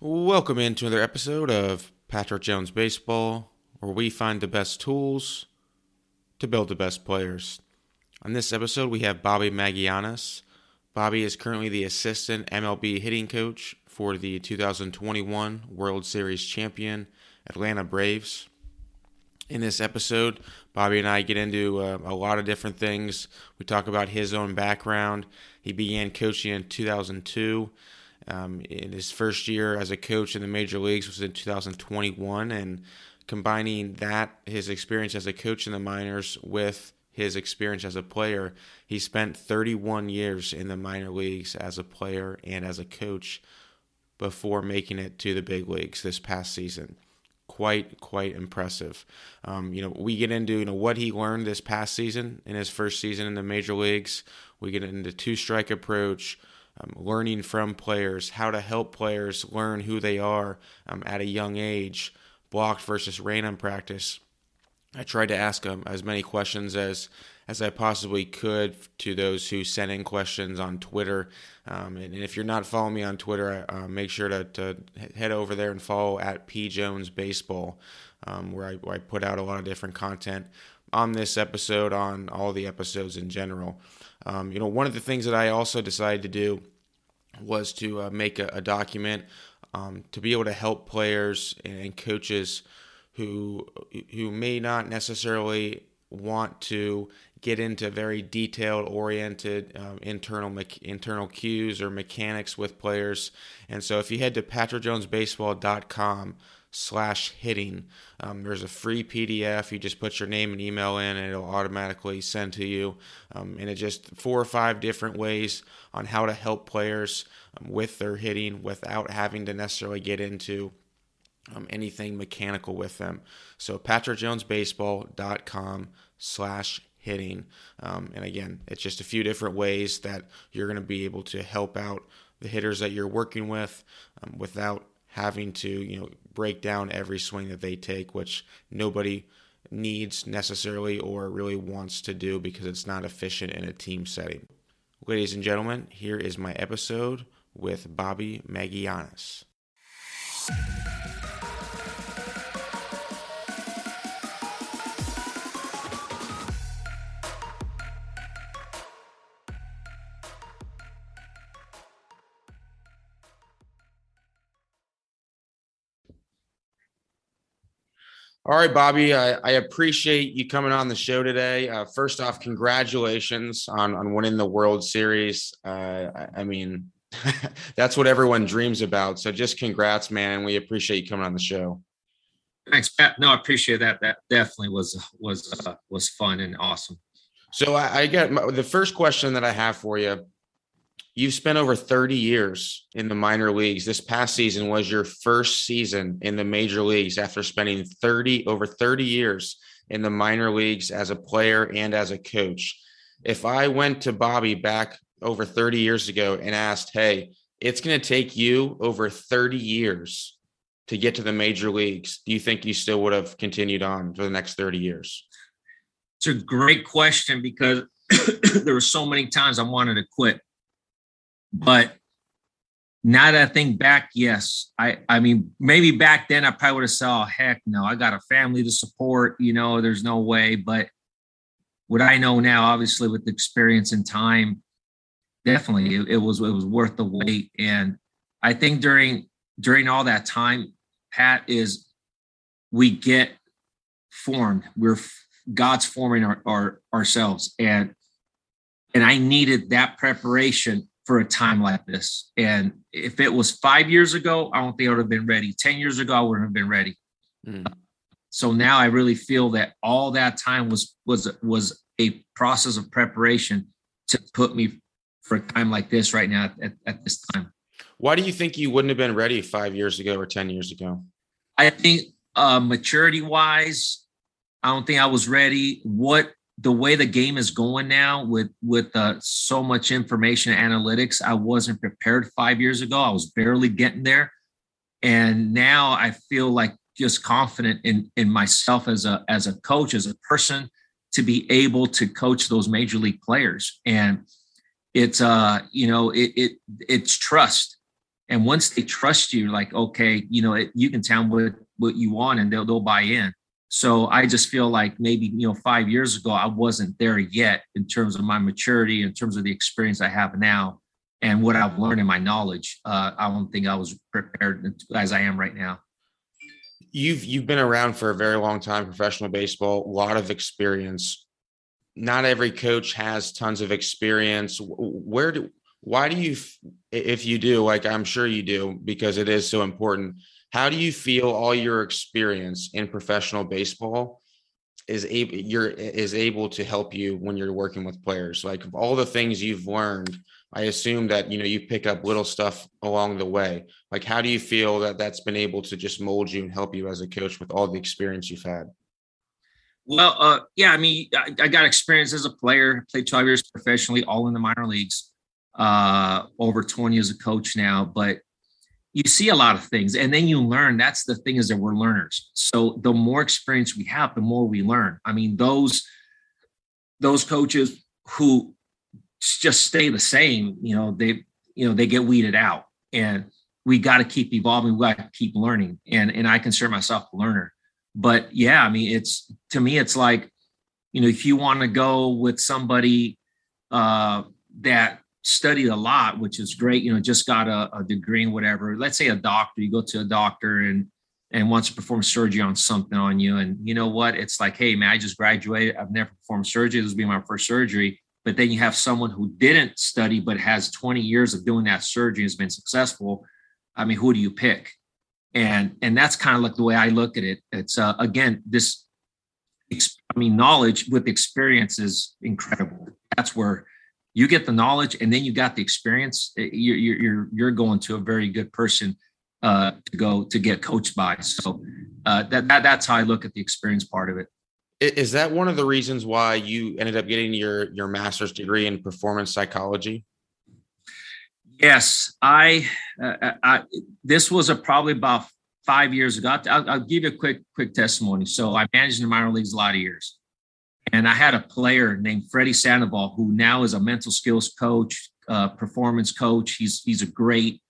Welcome into another episode of Patrick Jones Baseball, where we find the best tools to build the best players. On this episode, we have Bobby Magallanes. Bobby is currently the assistant MLB hitting coach for the 2021 World Series champion Atlanta Braves. In this episode, Bobby and I get into uh, a lot of different things. We talk about his own background. He began coaching in 2002 um, in his first year as a coach in the major leagues was in 2021, and combining that his experience as a coach in the minors with his experience as a player, he spent 31 years in the minor leagues as a player and as a coach before making it to the big leagues this past season. Quite, quite impressive. Um, you know, we get into you know what he learned this past season in his first season in the major leagues. We get into two strike approach, um, learning from players, how to help players learn who they are um, at a young age, blocked versus random practice. I tried to ask them as many questions as as I possibly could to those who sent in questions on Twitter. Um, and, and, if you're not following me on Twitter, uh, make sure to, to, head over there and follow at P Jones Baseball, um, where I, where I put out a lot of different content on this episode, on all the episodes in general. Um, you know, one of the things that I also decided to do was to uh, make a, a document um, to be able to help players and coaches who who may not necessarily want to get into very detailed oriented um, internal me- internal cues or mechanics with players. And so if you head to patrickjonesbaseball.com slash hitting. Um, there's a free PDF. You just put your name and email in, and it'll automatically send to you. Um, and it's just four or five different ways on how to help players um, with their hitting without having to necessarily get into um, anything mechanical with them. So patrickjonesbaseball.com slash hitting. Um, and again, it's just a few different ways that you're going to be able to help out the hitters that you're working with um, without having to you know break down every swing that they take, which nobody needs necessarily or really wants to do because it's not efficient in a team setting. Ladies and gentlemen, here is my episode with Bobby Magallanes. All right, Bobby, I, I, appreciate you coming on the show today. Uh, first off, congratulations on, on winning the World Series. Uh, I, I, mean, that's what everyone dreams about. So just congrats, man. We appreciate you coming on the show. Thanks, Pat. No, I appreciate that. That definitely was was uh, was fun and awesome. So I, I get my, the first question that I have for you You've spent over 30 years in the minor leagues. This past season was your first season in the major leagues after spending 30 over 30 years in the minor leagues as a player and as a coach. If I went to Bobby back over 30 years ago and asked, "Hey, it's going to take you over 30 years to get to the major leagues. Do you think you still would have continued on for the next 30 years?" It's a great question because there were so many times I wanted to quit but now that I think back, yes, I I mean maybe back then I probably would have said, oh, heck no, I got a family to support. You know, there's no way. But what I know now, obviously with experience and time, definitely it, it was it was worth the wait. And I think during during all that time, Pat is we get formed. We're God's forming our, our ourselves, and and I needed that preparation for a time like this. And if it was five years ago, I don't think I would have been ready. 10 years ago, I wouldn't have been ready. Mm. So now I really feel that all that time was was was a process of preparation to put me for a time like this right now at, at this time. Why do you think you wouldn't have been ready five years ago or 10 years ago? I think uh, maturity wise, I don't think I was ready. What the way the game is going now with with uh, so much information analytics i wasn't prepared five years ago. I was barely getting there. And now i feel like just confident in in myself as a as a coach as a person to be able to coach those major league players. And it's uh you know it, it it's trust. And once they trust you, like, okay, you know, it, you can tell them what, what you want and they'll, they'll buy in. So I just feel like maybe, you know, five years ago, I wasn't there yet in terms of my maturity, in terms of the experience I have now and what I've learned in my knowledge. Uh, I don't think I was prepared as I am right now. You've you've been around for a very long time, professional baseball, a lot of experience. Not every coach has tons of experience. Where do why do you if you do like i'm sure you do because it is so important how do you feel all your experience in professional baseball is able you're is able to help you when you're working with players? Like all the things you've learned i assume that you know you pick up little stuff along the way. Like how do you feel that that's been able to just mold you and help you as a coach with all the experience you've had? Well uh, yeah i mean I, I got experience as a player played 12 years professionally all in the minor leagues. Uh, over 20 as a coach now, but you see a lot of things and then you learn. That's the thing is that we're learners. So the more experience we have, the more we learn. I mean, those those coaches who just stay the same, you know, they you know they get weeded out, and we got to keep evolving. We got to keep learning, and and I consider myself a learner. But yeah, I mean, it's to me, it's like, you know, if you want to go with somebody uh, that studied a lot, which is great. You know, just got a, a, degree in whatever. Let's say a doctor, you go to a doctor and and wants to perform surgery on something on you, and you know what? It's like, hey man, I just graduated. I've never performed surgery. This will be my first surgery. But then you have someone who didn't study but has 20 years of doing that surgery has been successful. I mean, who do you pick? And and that's kind of like the way I look at it. It's uh, again this. I mean, knowledge with experience is incredible. That's where you get the knowledge and then you got the experience eh, you're you're you're going to a very good person uh, to go to get coached by. So uh, that, that that's how i look at the experience part of it. Is that one of the reasons why you ended up getting your your master's degree in performance psychology? Yes i, uh, I this was a probably about five years ago. I'll, I'll, give you a quick quick testimony. So i managed in the minor leagues a lot of years and I had a player named Freddie Sandoval, who now is a mental skills coach, uh, performance coach. He's he's a great.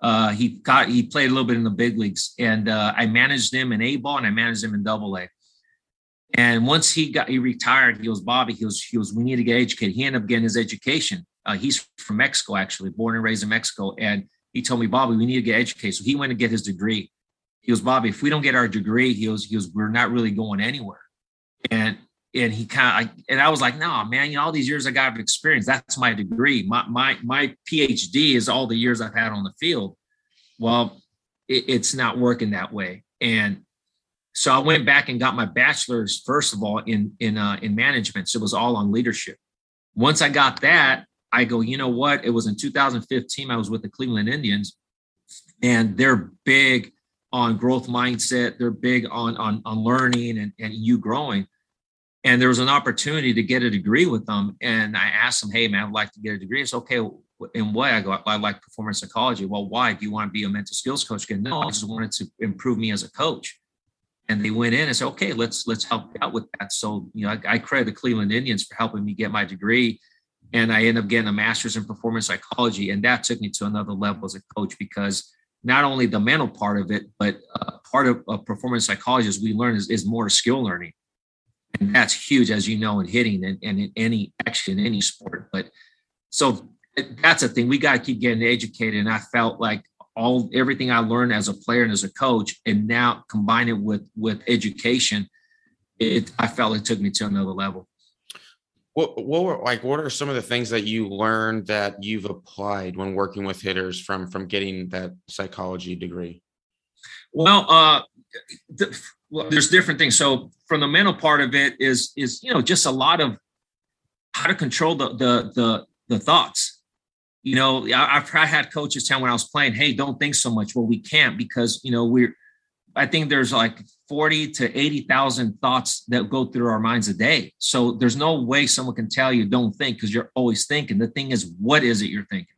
Uh, he got he played a little bit in the big leagues, and uh, I managed him in A ball and I managed him in Double A. And once he got he retired, he was Bobby. He was he was we need to get educated. He ended up getting his education. Uh, he's from Mexico, actually, born and raised in Mexico. And he told me, Bobby, we need to get educated. So he went to get his degree. He was Bobby. If we don't get our degree, he was he was we're not really going anywhere. And and he kind of and I was like, no, man, you know, all these years I got of experience. That's my degree. My my my PhD is all the years I've had on the field. Well, it, it's not working that way. And so I went back and got my bachelor's first of all in in uh, in management. So it was all on leadership. Once I got that, I go, you know what? It was in 2015. I was with the Cleveland Indians, and they're big on growth mindset. They're big on on on learning and and you growing and there was an opportunity to get a degree with them. And I asked them, "Hey, man, I'd like to get a degree." It's okay. In what? I go, I like performance psychology. Well, why? Do you want to be a mental skills coach? Again, no, I just wanted to improve me as a coach. And they went in and said, "Okay, let's let's help out with that." So, you know, I, I credit the Cleveland Indians for helping me get my degree, and I ended up getting a master's in performance psychology, and that took me to another level as a coach because not only the mental part of it, but uh, part of, of performance psychology, as we learn, is, is more skill learning and that's huge, as you know, in hitting and, and in any action, any sport. But so that's a thing we got to keep getting educated. And I felt like all everything I learned as a player and as a coach, and now combine it with with education, it I felt it took me to another level. What what were like what are some of the things that you learned that you've applied when working with hitters from from getting that psychology degree? Well, uh, the, well, there's different things. So from the mental part of it is is you know just a lot of how to control the the the, the thoughts. You know, I, I've had coaches tell when I was playing, "Hey, don't think so much." Well, we can't because you know we're. I think there's like forty to eighty thousand thoughts that go through our minds a day. So there's no way someone can tell you don't think because you're always thinking. The thing is, what is it you're thinking?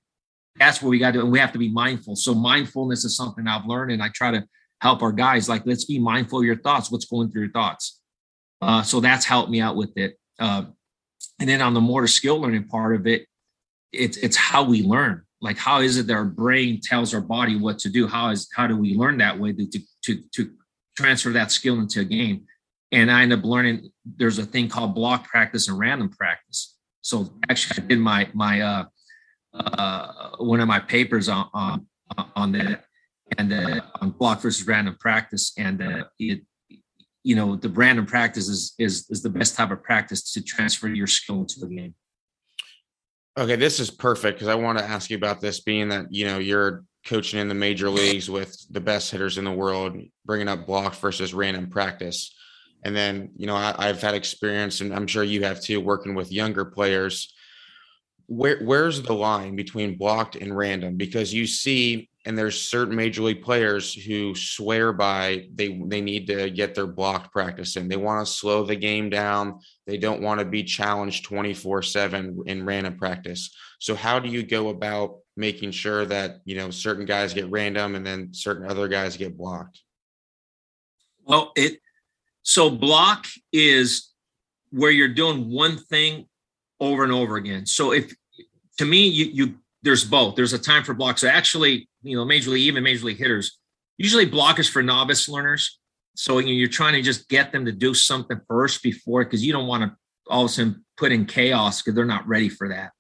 That's what we got to and we have to be mindful. So mindfulness is something I've learned, and I try to help our guys like let's be mindful of your thoughts what's going through your thoughts uh, so that's helped me out with it uh, and then on the motor skill learning part of it it's it's how we learn like how is it that our brain tells our body what to do? How is how do we learn that way to to to transfer that skill into a game? And I end up learning there's a thing called block practice and random practice. So actually, I did my my uh, uh, one of my papers on on on that and uh, on block versus random practice, and uh, it you know the random practice is is is the best type of practice to transfer your skill into the game. Okay, this is perfect because I want to ask you about this, being that you know you're coaching in the major leagues with the best hitters in the world, bringing up block versus random practice, and then you know I, have had experience, and I'm sure you have too, working with younger players. Where where's the line between blocked and random? Because you see and there's certain major league players who swear by they they need to get their blocked practice in. They want to slow the game down. They don't want to be challenged 24/7 in random practice. So how do you go about making sure that, you know, certain guys get random and then certain other guys get blocked? Well, it so block is where you're doing one thing over and over again. So if to me you you there's both. There's a time for block. So actually, you know, major league, even major league hitters, usually block is for novice learners. So you're trying to just get them to do something first before, because you don't want to all of a sudden put in chaos because they're not ready for that.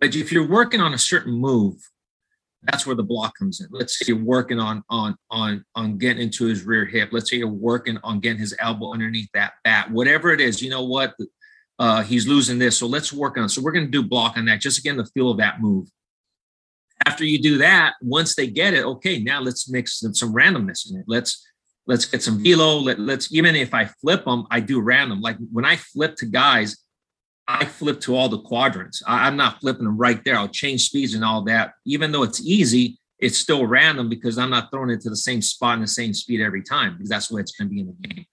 But if you're working on a certain move, that's where the block comes in. Let's say you're working on on on on getting into his rear hip. Let's say you're working on getting his elbow underneath that bat. Whatever it is, you know what? uh, he's losing this. So let's work on. It. So we're going to do block on that. Just again, the feel of that move. After you do that, once they get it, okay, now let's mix some, randomness in it. Let's let's get some velo. Let, let's even if I flip them, I do random. Like when I flip to guys, I flip to all the quadrants. I, I'm not flipping them right there. I'll change speeds and all that. Even though it's easy, it's still random because I'm not throwing it to the same spot and the same speed every time because that's what it's going to be in the game.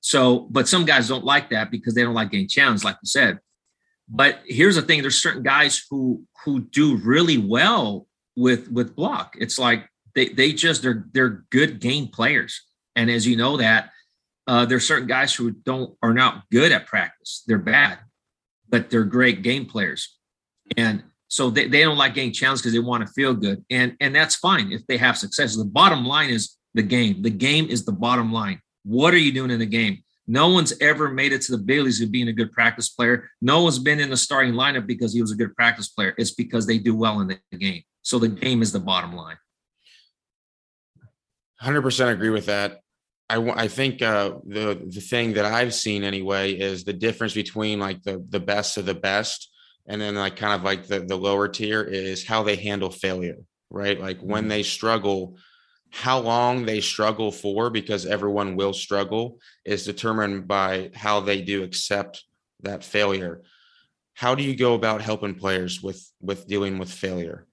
So, but some guys don't like that because they don't like getting challenged, like you said. But here's the thing: there's certain guys who who do really well with with block. It's like they they just they're they're good game players, and as you know that uh, there's certain guys who don't are not good at practice. They're bad, but they're great game players, and so they, they don't like getting challenged because they want to feel good, and and that's fine if they have success. The bottom line is the game. The game is the bottom line. What are you doing in the game? No one's ever made it to the big leagues of being a good practice player. No one's been in the starting lineup because he was a good practice player. It's because they do well in the game. So the game is the bottom line. 100% agree with that. I, I think uh, the the thing that I've seen anyway is the difference between like the the best of the best and then like kind of like the the lower tier is how they handle failure, right? Like when mm-hmm. they struggle, how long they struggle for, because everyone will struggle, is determined by how they do accept that failure. How do you go about helping players with with dealing with failure?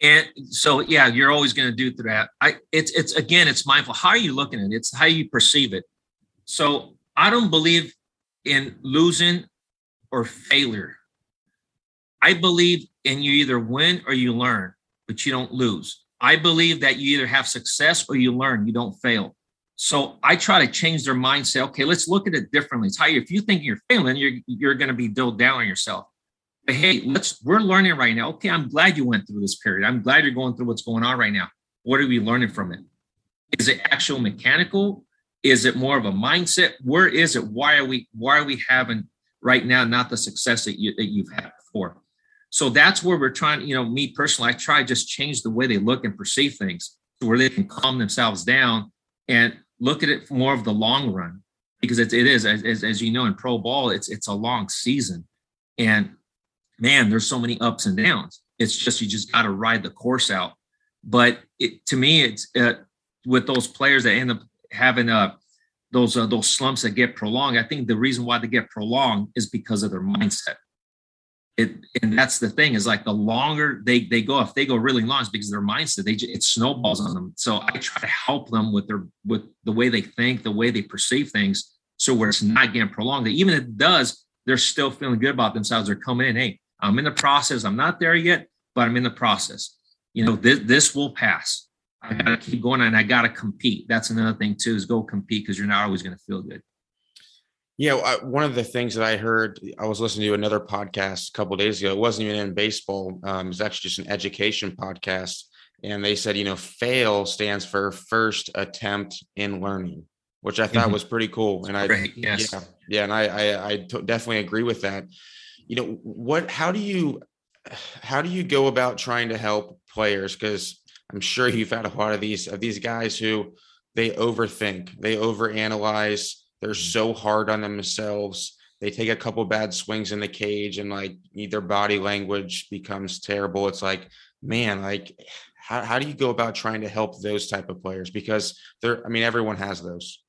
And so, yeah, you're always going to do that. I, it's, it's again, it's mindful. How are you looking at it? It's how you perceive it. So, I don't believe in losing or failure. I believe in you either win or you learn, but you don't lose. I believe that you either have success or you learn, you don't fail. So I try to change their mindset. Okay, let's look at it differently. It's how you, if you think you're failing, you're you're going to be dulled down on yourself. But hey, let's we're learning right now. Okay, I'm glad you went through this period. I'm glad you're going through what's going on right now. What are we learning from it? Is it actual mechanical? Is it more of a mindset? Where is it? Why are we why are we having right now not the success that you that you've had before? So that's where we're trying, you know, me personally, I try just change the way they look and perceive things to where they can calm themselves down and look at it more of the long run because it, it is, as, as you know, in pro ball, it's, it's a long season and man, there's so many ups and downs. It's just, you just got to ride the course out. But it, to me, it's uh, with those players that end up having uh, those uh, those slumps that get prolonged. I think the reason why they get prolonged is because of their mindset it and that's the thing is like the longer they they go if they go really long it's because their mindset they it snowballs on them. So i try to help them with their with the way they think the way they perceive things. So where it's not getting prolonged even if it does they're still feeling good about themselves. They're coming in hey i'm in the process. I'm not there yet but i'm in the process. You know this, this will pass. I gotta keep going and i gotta compete. That's another thing too is go compete because you're not always going to feel good You know, I, one of the things that I heard, I was listening to another podcast a couple days ago. It wasn't even in baseball. Um, it was actually just an education podcast, and they said, you know, fail stands for first attempt in learning, which I thought mm-hmm. was pretty cool. And I, Great. yes, yeah, yeah, and I, I, I t- definitely agree with that. You know, what? How do you, how do you go about trying to help players? Because I'm sure you've had a lot of these of these guys who they overthink, they overanalyze, they're mm-hmm. so hard on themselves. They take a couple bad swings in the cage and like their body language becomes terrible. It's like, man, like how, how do you go about trying to help those type of players? Because they're, I mean, everyone has those.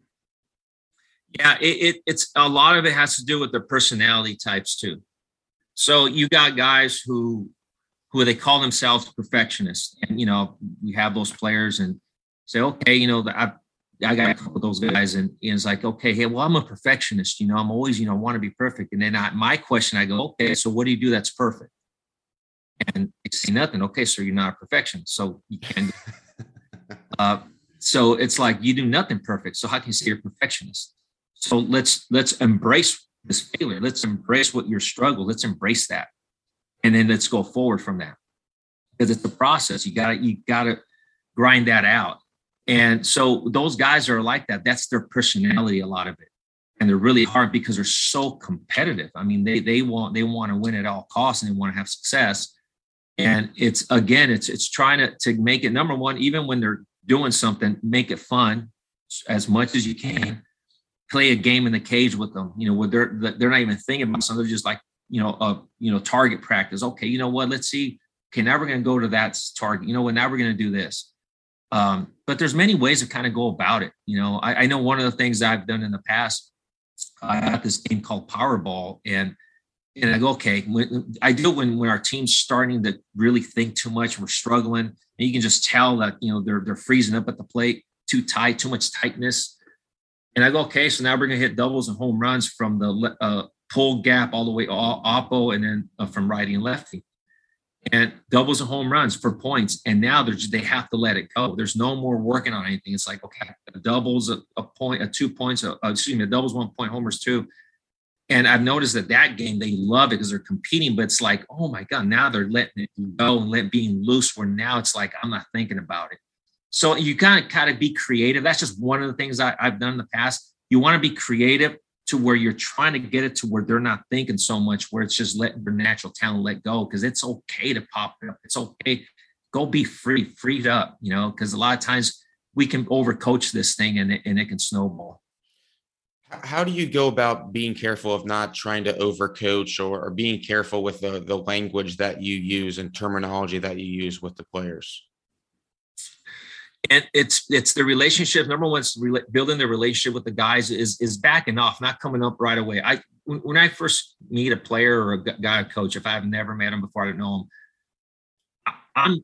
Yeah, it, it, it's a lot of it has to do with their personality types too. So you got guys who who they call themselves perfectionists, and you know we have those players and say, okay, you know, I I got a couple of those guys, and, and it's like, okay, hey, well, I'm a perfectionist, you know, I'm always, you know, want to be perfect, and then I, my question, I go, okay, so what do you do that's perfect? And they say nothing. Okay, so you're not a perfectionist, so you can. uh, so it's like you do nothing perfect. So how can you say you're a perfectionist? So let's let's embrace this failure. Let's embrace what your struggle. Let's embrace that, and then let's go forward from that because it's a process. You gotta you gotta grind that out. And so those guys are like that. That's their personality. A lot of it, and they're really hard because they're so competitive. I mean, they they want they want to win at all costs and they want to have success. And it's again, it's it's trying to to make it number one, even when they're doing something, make it fun as much as you can play a game in the cage with them. You know, where they're they're not even thinking about something. They're just like you know, a you know, target practice. Okay, you know what? Let's see. Okay, now we're to go to that target. You know what? Now we're to do this. Um, but there's many ways to kind of go about it. You know, I, I know one of the things I've done in the past. I got this game called Powerball, and and I go, okay, I do when when our team's starting to really think too much, we're struggling, and you can just tell that you know they're they're freezing up at the plate, too tight, too much tightness and I go, okay, so now we're going to hit doubles and home runs from the uh, pull gap all the way oppo and then uh, from righty and lefty. And doubles and home runs for points. And now they're just, they have to let it go. There's no more working on anything. It's like, okay, doubles, a, a point, a two points, a, excuse me, a doubles, one point, homers, two. And I've noticed that that game, they love it because they're competing, but it's like, oh my God, now they're letting it go and let being loose where now it's like, I'm not thinking about it. So you kind of kind of be creative. That's just one of the things I, I've done in the past. You want to be creative to where you're trying to get it to where they're not thinking so much, where it's just letting their natural talent let go. Cause it's okay to pop it up. It's okay. Go be free, freed up, you know, because a lot of times we can overcoach this thing and it, and it can snowball. How do you go about being careful of not trying to overcoach or, or being careful with the, the language that you use and terminology that you use with the players? And it's it's the relationship. Number one, it's re- building the relationship with the guys is is backing off, not coming up right away. I when, I first meet a player or a guy a coach, if I've never met him before, I don't know him. I'm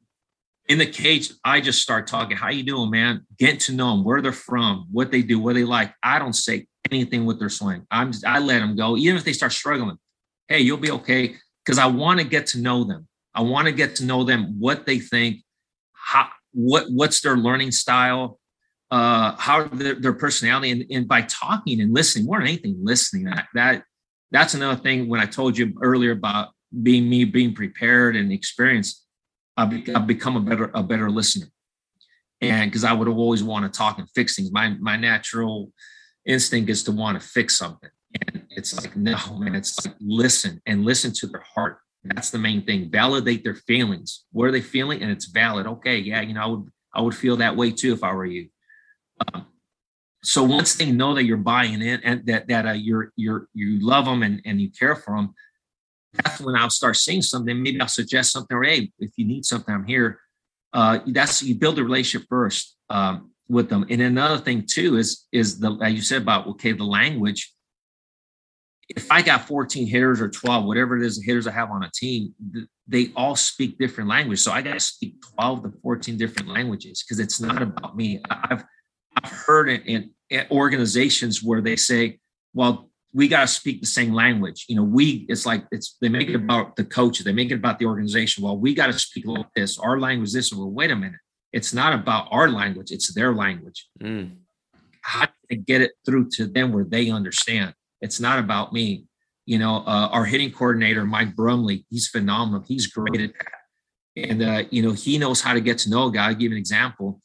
in the cage. I just start talking. How you doing, man? Get to know them, where they're from, what they do, what they like. I don't say anything with their swing. I'm just, I let them go, even if they start struggling. Hey, you'll be okay because I want to get to know them. I want to get to know them, what they think, how what what's their learning style, uh, how their, their personality, and, and by talking and listening, more than anything, listening. That that that's another thing. When I told you earlier about being me, being prepared and experienced, I've, I've become a better a better listener. And because I would always want to talk and fix things, my my natural instinct is to want to fix something. And it's like, no, man, it's like listen and listen to their heart. That's the main thing. Validate their feelings. What are they feeling? And it's valid. Okay, yeah, you know, I would I would feel that way too if I were you. Um, so once they know that you're buying in and that that uh, you're you're you love them and, and you care for them, that's when I'll start seeing something. Maybe I'll suggest something. Or hey, if you need something, I'm here. Uh, that's you build a relationship first um, with them. And another thing too is is the like you said about okay the language if I got 14 hitters or 12, whatever it is, the hitters I have on a team, they all speak different language. So I got to speak 12 to 14 different languages because it's not about me. I've I've heard it in, in organizations where they say, well, we got to speak the same language. You know, we, it's like, it's, they make it about the coaches, they make it about the organization. Well, we got to speak like this, our language, this, well, wait a minute. It's not about our language, it's their language. Mm. How to get it through to them where they understand? It's not about me. You know, uh, our hitting coordinator, Mike Brumley, he's phenomenal. He's great at that. And, uh, you know, he knows how to get to know a guy. I'll give an example.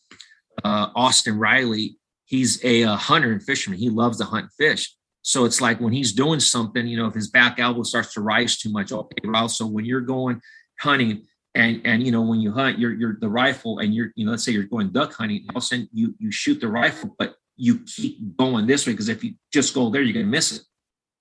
Uh, Austin Riley, he's a, a uh, hunter and fisherman. He loves to hunt fish. So it's like when he's doing something, you know, if his back elbow starts to rise too much, okay, well, so when you're going hunting and and you know when you hunt, you're you're the rifle and you're you know let's say you're going duck hunting, all of a sudden you you shoot the rifle, but you keep going this way because if you just go there, you're gonna miss it.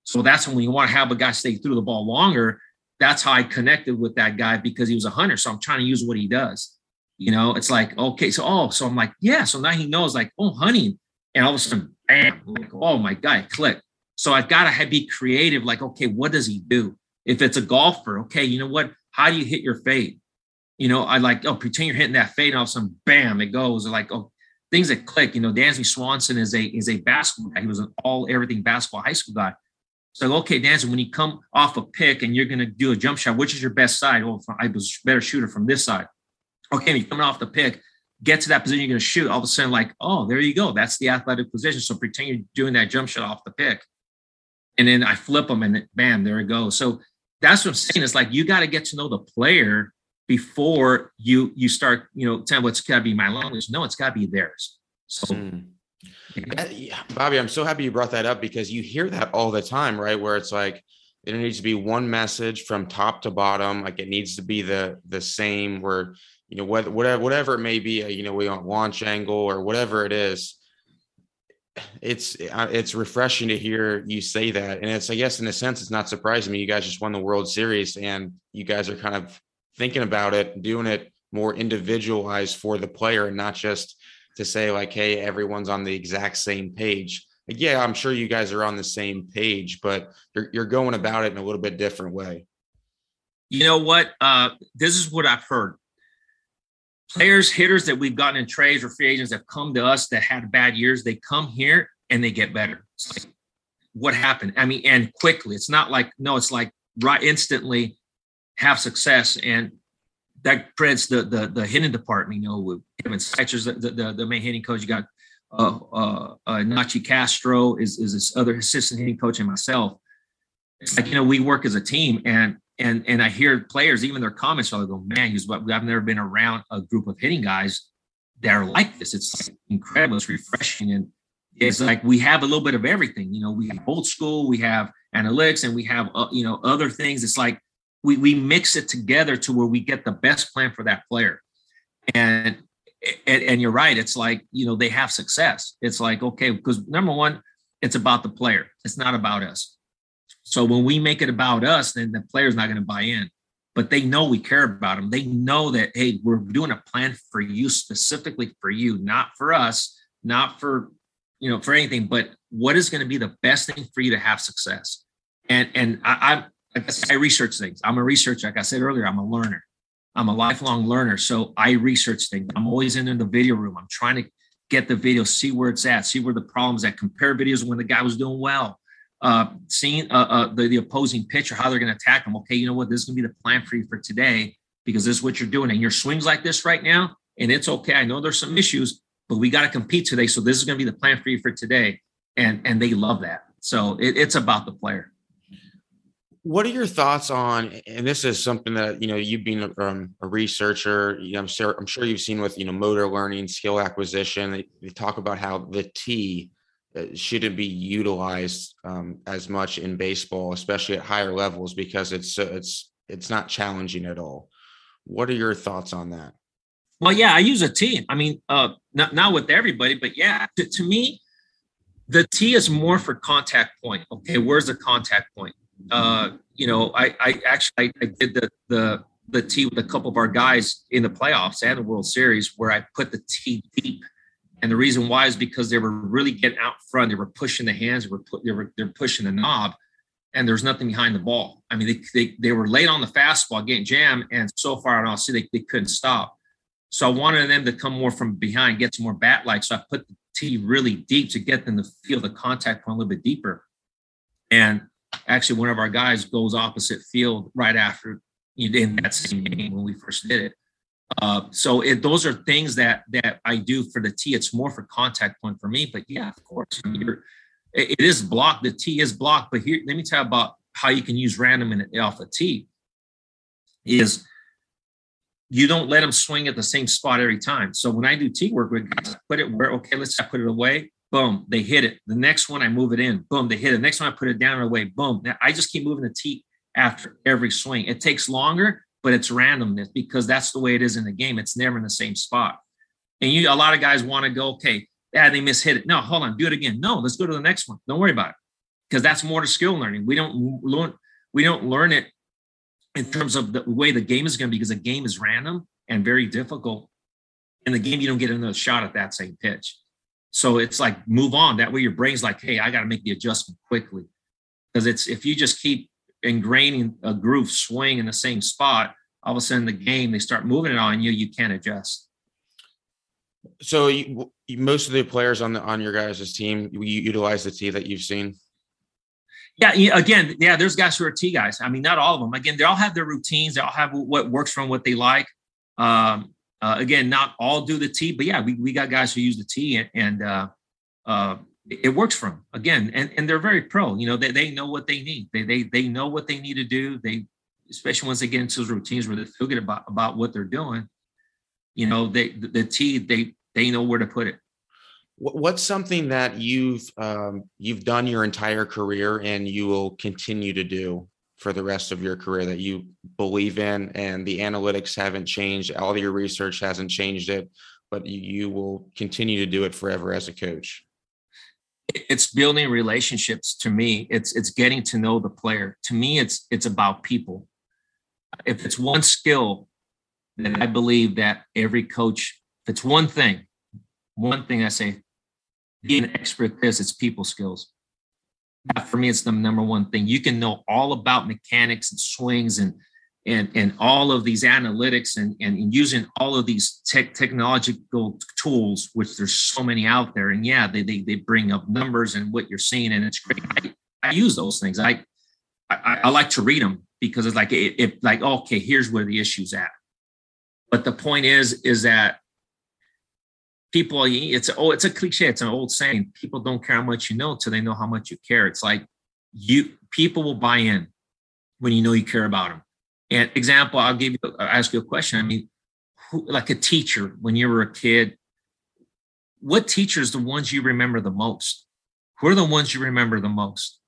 So that's when you want to have a guy stay through the ball longer. That's how I connected with that guy because he was a hunter. So I'm trying to use what he does. You know, it's like, okay, so oh, so I'm like, yeah. So now he knows, like, oh, hunting. And all of a sudden, bam, like, oh my God, click. So I've got to be creative. Like, okay, what does he do? If it's a golfer, okay, you know what? How do you hit your fade? You know, I like, oh, pretend you're hitting that fade, and all of a sudden, bam, it goes. Like, oh, things that click. You know, Dansby Swanson is a is a basketball guy. He was an all everything basketball high school guy. So, okay, Dansby, when you come off a pick and you're gonna do a jump shot, which is your best side? Oh, well, I was better shooter from this side. Okay, you're coming off the pick, get to that position, you're gonna shoot. All of a sudden, like, oh, there you go. That's the athletic position. So pretend you're doing that jump shot off the pick and then I flip them and bam, there it goes. So that's what I'm saying. It's like you got to get to know the player before you you start, you know, telling what's got to be my language. No, it's got to be theirs. So. Mm. Yeah. Bobby, I'm so happy you brought that up because you hear that all the time, right? Where it's like there needs to be one message from top to bottom, like it needs to be the the same. Where you know whether whatever whatever it may be, you know, we want launch angle or whatever it is it's uh, it's refreshing to hear you say that and it's i guess in a sense it's not surprising me you guys just won the world series and you guys are kind of thinking about it doing it more individualized for the player and not just to say like hey everyone's on the exact same page like, yeah i'm sure you guys are on the same page but you're, you're going about it in a little bit different way you know what uh, this is what i've heard players, hitters that we've gotten in trades or free agents that come to us that had bad years, they come here and they get better. Like, what happened? I mean, and quickly. It's not like no, it's like right instantly have success and that credits the the the hitting department. You know, with Kevin Seitzer's the, the the main hitting coach. You got uh, uh, uh, Nachi Castro is is this other assistant hitting coach and myself. It's like you know we work as a team, and and and I hear players, even their comments, I go, man, he's I've never been around a group of hitting guys that are like this. It's incredible. It's refreshing. And it's like we have a little bit of everything. You know, we have old school, we have analytics, and we have uh, you know other things. It's like we we mix it together to where we get the best plan for that player. And and, and you're right. It's like you know they have success. It's like okay, because number one, it's about the player. It's not about us. So when we make it about us, then the player's not going to buy in. But they know we care about them. They know that, hey, we're doing a plan for you, specifically for you, not for us, not for, you know, for anything, but what is going to be the best thing for you to have success? And and I, I, research things. I'm a researcher. Like I said earlier, I'm a learner. I'm a lifelong learner. So I research things. I'm always in, in the video room. I'm trying to get the video, see where it's at, see where the problems at, compare videos when the guy was doing well uh, seeing uh, uh, the, the opposing pitcher, how they're going to attack them. Okay, you know what? This is going to be the plan for you for today because this is what you're doing. And your swings like this right now, and it's okay. I know there's some issues, but we got to compete today. So this is going to be the plan for you for today. And and they love that. So it, it's about the player. What are your thoughts on? And this is something that you know you've been um, a researcher. You know, I'm sure I'm sure you've seen with you know motor learning, skill acquisition. They, they talk about how the T uh, shouldn't be utilized um, as much in baseball, especially at higher levels, because it's uh, it's it's not challenging at all. What are your thoughts on that? Well, yeah, I use a T. I mean, uh, not not with everybody, but yeah, to, to me, the T is more for contact point. Okay, where's the contact point? Uh, you know, I I actually I, I did the the the tee with a couple of our guys in the playoffs and the World Series where I put the tee deep and the reason why is because they were really getting out front. They were pushing the hands. They were, put, they were they're pushing the knob, and there's nothing behind the ball. I mean, they, they, they were late on the fastball, getting jammed, and so far, I'll see they, they couldn't stop. So I wanted them to come more from behind, get some more bat like. So I put the tee really deep to get them to feel the contact point a little bit deeper. And actually, one of our guys goes opposite field right after in that same game when we first did it. Uh, so it, those are things that that I do for the tee. It's more for contact point for me. But yeah, of course, it, it is blocked. The T is blocked. But here, let me tell you about how you can use random in alpha T. Is you don't let them swing at the same spot every time. So when I do T work with guys, put it where okay, let's put it away. Boom, they hit it. The next one I move it in. Boom, they hit it. The next one I put it down and away. Boom. Now I just keep moving the tee after every swing. It takes longer, but it's randomness because that's the way it is in the game. It's never in the same spot. And you, a lot of guys want to go, okay, yeah, they mishit it. No, hold on, do it again. No, let's go to the next one. Don't worry about it because that's more to skill learning. We don't learn, we don't learn it in terms of the way the game is going to be because the game is random and very difficult. In the game, you don't get another shot at that same pitch. So it's like move on. That way, your brain's like, hey, I got to make the adjustment quickly. Because it's if you just keep ingraining a groove swing in the same spot, all of a sudden the game they start moving it on you, you can't adjust. So you, most of the players on the on your guys' team, you utilize the T that you've seen. Yeah, again, yeah, there's guys who are T guys. I mean, not all of them. Again, they all have their routines. They all have what works for them, what they like. Um, uh, again, not all do the T, but yeah, we, we got guys who use the T and, and uh, uh, it works for them again. And, and they're very pro, you know, they, they know what they need. They, they, they know what they need to do. They, especially once they get into those routines where they feel good about, about what they're doing, you know, they, the, the T, they, they know where to put it. What's something that you've um, you've done your entire career and you will continue to do for the rest of your career that you believe in, and the analytics haven't changed, all your research hasn't changed it, but you will continue to do it forever as a coach? It's building relationships. To me, it's it's getting to know the player. To me, it's it's about people. If it's one skill, then I believe that every coach, if it's one thing, one thing I say, be an expert at this, it's people skills. For me, it's the number one thing. You can know all about mechanics and swings and and and all of these analytics and, and using all of these tech technological tools, which there's so many out there. And yeah, they they, they bring up numbers and what you're seeing, and it's great. I, I use those things. I, I, I like to read them because it's like it, it like okay, here's where the issue's at. But the point is, is that people it's oh it's a cliche it's an old saying people don't care how much you know until they know how much you care. It's like you people will buy in when you know you care about them and example i'll give you I'll ask you a question. I mean who, like a teacher when you were a kid what teachers the ones you remember the most? Who are the ones you remember the most?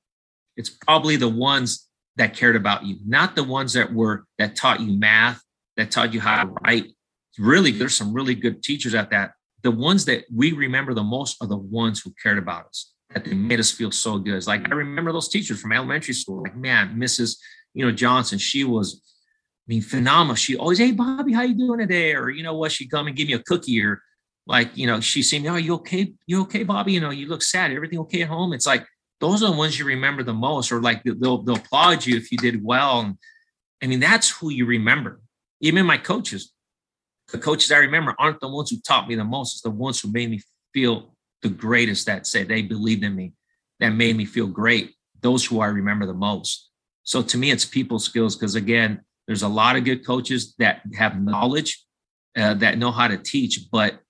It's probably the ones that cared about you not the ones that were that taught you math that taught you how to write. Really there's some really good teachers at that the ones that we remember the most are the ones who cared about us, that they made us feel so good. It's like I remember those teachers from elementary school, like man, Mrs. You know Johnson, she was, I mean, phenomenal. She always, hey Bobby, how you doing today? Or you know what, she'd come and give me a cookie, or like you know, she seemed, oh, you okay? You okay, Bobby? You know, you look sad. Everything okay at home? It's like those are the ones you remember the most, or like they'll they'll applaud you if you did well. And I mean, that's who you remember. Even my coaches, the coaches I remember aren't the ones who taught me the most. It's the ones who made me feel the greatest that said they believed in me, that made me feel great. Those who I remember the most. So to me, it's people skills because again, there's a lot of good coaches that have knowledge, uh, that know how to teach, but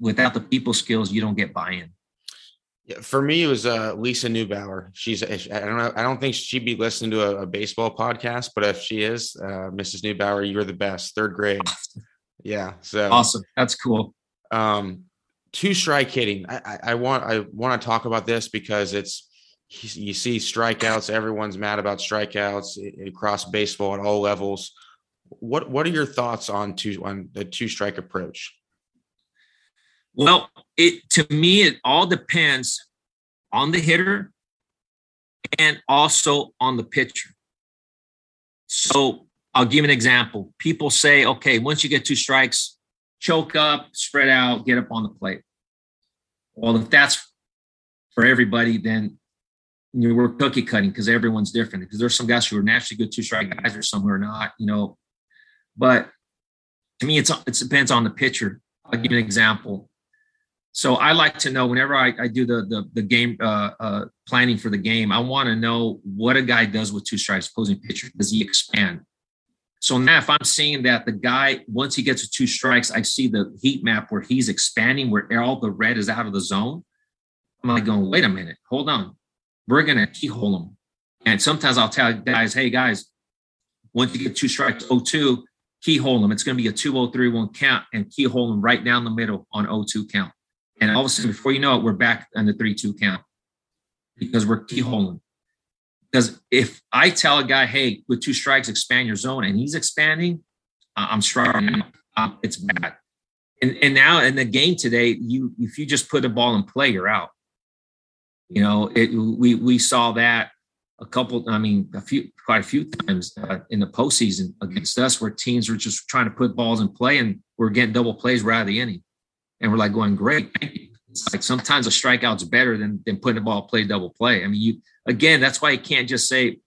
without the people skills, you don't get buy-in. Yeah, for me, it was uh, Lisa Neubauer. She's I don't know I don't think she'd be listening to a, a baseball podcast, but if she is, uh, Mrs. Neubauer, you're the best. Third grade. Yeah. So awesome. That's cool. Um, two strike hitting. I, I, I want I want to talk about this because it's you see strikeouts. Everyone's mad about strikeouts across baseball at all levels. What what are your thoughts on two on the two strike approach? Well, it to me it all depends on the hitter and also on the pitcher. So I'll give an example. People say, okay, once you get two strikes, choke up, spread out, get up on the plate. Well, if that's for everybody, then you know, we're cookie cutting because everyone's different. Because there's some guys who are naturally good two strike guys, or some who are not, you know. But to me, it's it depends on the pitcher. I'll give an example. So I like to know whenever I, I do the the, the game uh, uh, planning for the game, I want to know what a guy does with two strikes, opposing pitcher. Does he expand? So now, if I'm seeing that the guy, once he gets to two strikes, I see the heat map where he's expanding, where all the red is out of the zone. I'm like going, wait a minute, hold on. We're gonna keyhole him. And sometimes I'll tell guys, hey guys, once you get two strikes, 0-2, keyhole him. It's gonna be a 2-0-3-1 count and keyhole him right down the middle on 0-2 count. And all of a sudden, before you know it, we're back on the 3-2 count because we're keyholing. Because if I tell a guy, hey, with two strikes, expand your zone, and he's expanding, I'm striking out. it's bad. And, and now in the game today, you if you just put a ball in play, you're out. You know, it, we we saw that a couple. I mean, a few, quite a few times uh, in the postseason against us, where teams were just trying to put balls in play, and we're getting double plays right out of the inning, and we're like going, "Great, Like sometimes a strikeout's better than than putting a ball play double play. I mean, you again, that's why you can't just say,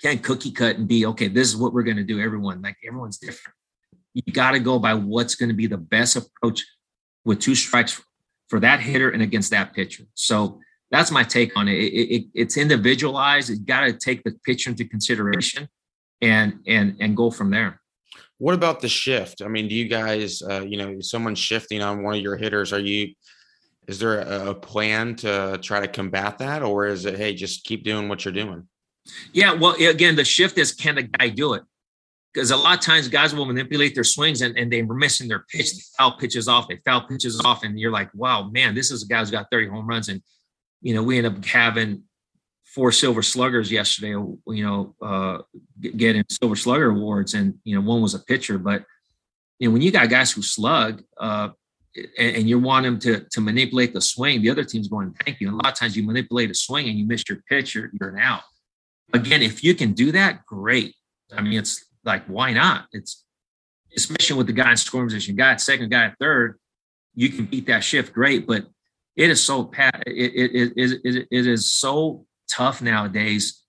can't cookie cut and be okay. This is what we're going to do. Everyone, like everyone's different. You got to go by what's going to be the best approach with two strikes for that hitter and against that pitcher. So that's my take on it. it, it it's individualized. You got to take the pitcher into consideration and and and go from there. What about the shift? I mean, do you guys, uh, you know, someone's shifting on one of your hitters? Are you? Is there a, plan to try to combat that, or is it hey, just keep doing what you're doing? Yeah, well, again, the shift is can the guy do it? Because a lot of times guys will manipulate their swings and, and they're missing their pitch. They foul pitches off, they foul pitches off, and you're like, wow, man, this is a guy who's got 30 home runs. And you know, we end up having four silver sluggers yesterday, you know, uh, getting silver slugger awards. And, you know, one was a pitcher, but, you know, when you got guys who slug, uh, and, and you want them to, to manipulate the swing, the other team's going, thank you. And a lot of times you manipulate a swing and you miss your pitch, you're, you're an out. Again, if you can do that, great. I mean, it's like, why not? It's, especially with the guy in scoring position, guy at second, guy at third, you can beat that shift, great. But it is so pat it, it, it, it, it is so tough nowadays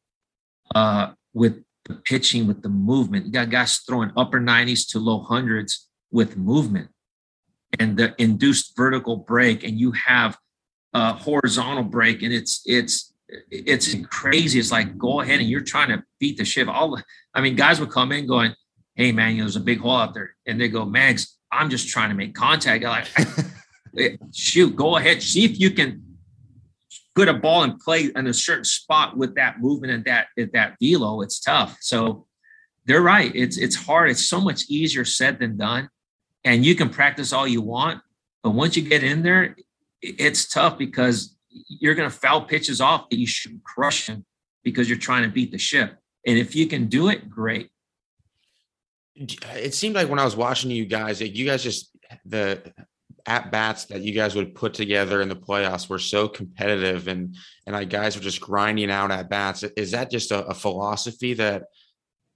uh, with the pitching with the movement you got guys throwing upper 90s to low hundreds with movement and the induced vertical break and you have a horizontal break and it's it's it's crazy it's like go ahead and you're trying to beat the shift all i mean guys would come in going hey man you know, there's a big hole out there and they go mags i'm just trying to make contact like shoot, go ahead, see if you can put a ball and play in a certain spot with that movement and that at that velo. It's tough. So they're right. It's it's hard. It's so much easier said than done. And you can practice all you want, but once you get in there, it's tough because you're going to foul pitches off that you should crush them because you're trying to beat the ship. And if you can do it, great. It seemed like when I was watching you guys, you guys just the at bats that you guys would put together in the playoffs were so competitive and and like guys were just grinding out at bats. Is that just a, a philosophy that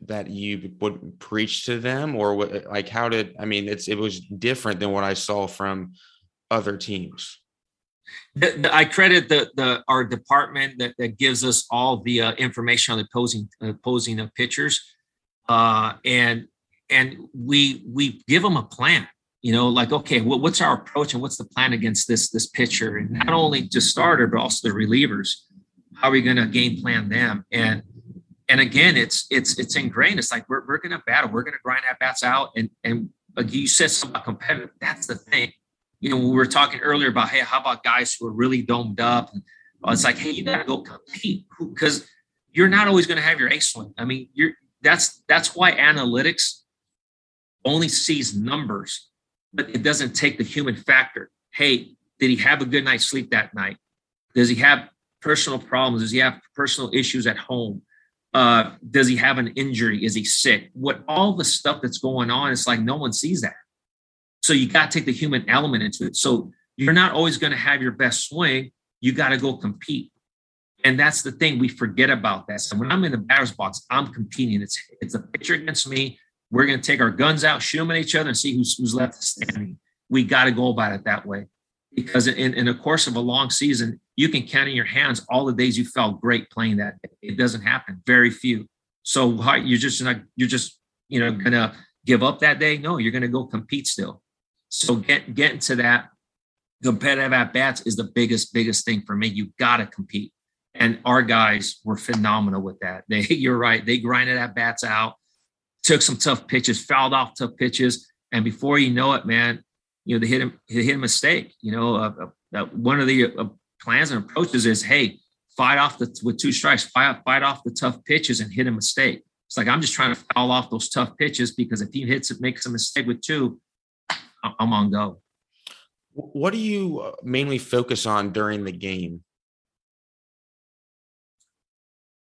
that you would preach to them or what, like how did I mean it's it was different than what I saw from other teams. The, the, I credit the, the our department that, that gives us all the uh, information on the posing uh, posing of pitchers, uh, and and we we give them a plan you know like okay well, what's our approach and what's the plan against this this pitcher? And not only just starter but also the relievers. How are we going to game plan them? And and again it's it's it's ingrained it's like we're, we're going to battle we're going to grind at bats out and and like you said something about competitive that's the thing you know we were talking earlier about hey how about guys who are really domed up and it's like hey you got to go compete because you're not always going to have your ace swing i mean you're that's that's why analytics only sees numbers but it doesn't take the human factor. Hey, did he have a good night's sleep that night? Does he have personal problems? Does he have personal issues at home? Uh, does he have an injury? Is he sick? What all the stuff that's going on, it's like no one sees that. So you got to take the human element into it. So you're not always going to have your best swing. You got to go compete. And that's the thing we forget about that. So when I'm in the batter's box, I'm competing. It's it's a pitcher against me. We're going to take our guns out, shoot them at each other, and see who's, who's left standing. We got to go about it that way because in, in the course of a long season, you can count in your hands all the days you felt great playing that day. It doesn't happen, very few. So you're just not, you're just, you know, gonna give up that day. No, you're gonna go compete still. So get getting to that competitive at bats is the biggest, biggest thing for me. You gotta compete. And our guys were phenomenal with that. They, you're right, they grinded at bats out took some tough pitches, fouled off tough pitches, and before you know it, man, you know they hit him, they hit a mistake. You know, uh, uh, one of the uh, plans and approaches is, hey, fight off the with two strikes, fight fight off the tough pitches and hit a mistake. It's like I'm just trying to foul off those tough pitches because if he hits it, makes a mistake with two, I'm on go. What do you uh, mainly focus on during the game?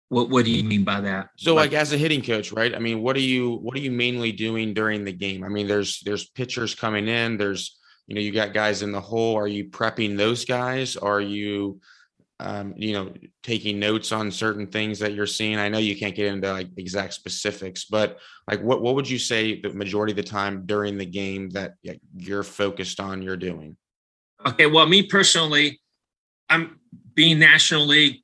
What What do you mean by that? So, like, like as a hitting coach, right? I mean, what are you What are you mainly doing during the game? I mean, there's there's pitchers coming in. There's you know you got guys in the hole. Are you prepping those guys? Are you um, you know taking notes on certain things that you're seeing? I know you can't get into like exact specifics, but like what what would you say the majority of the time during the game that you're focused on? You're doing. Okay, well, me personally, I'm being National League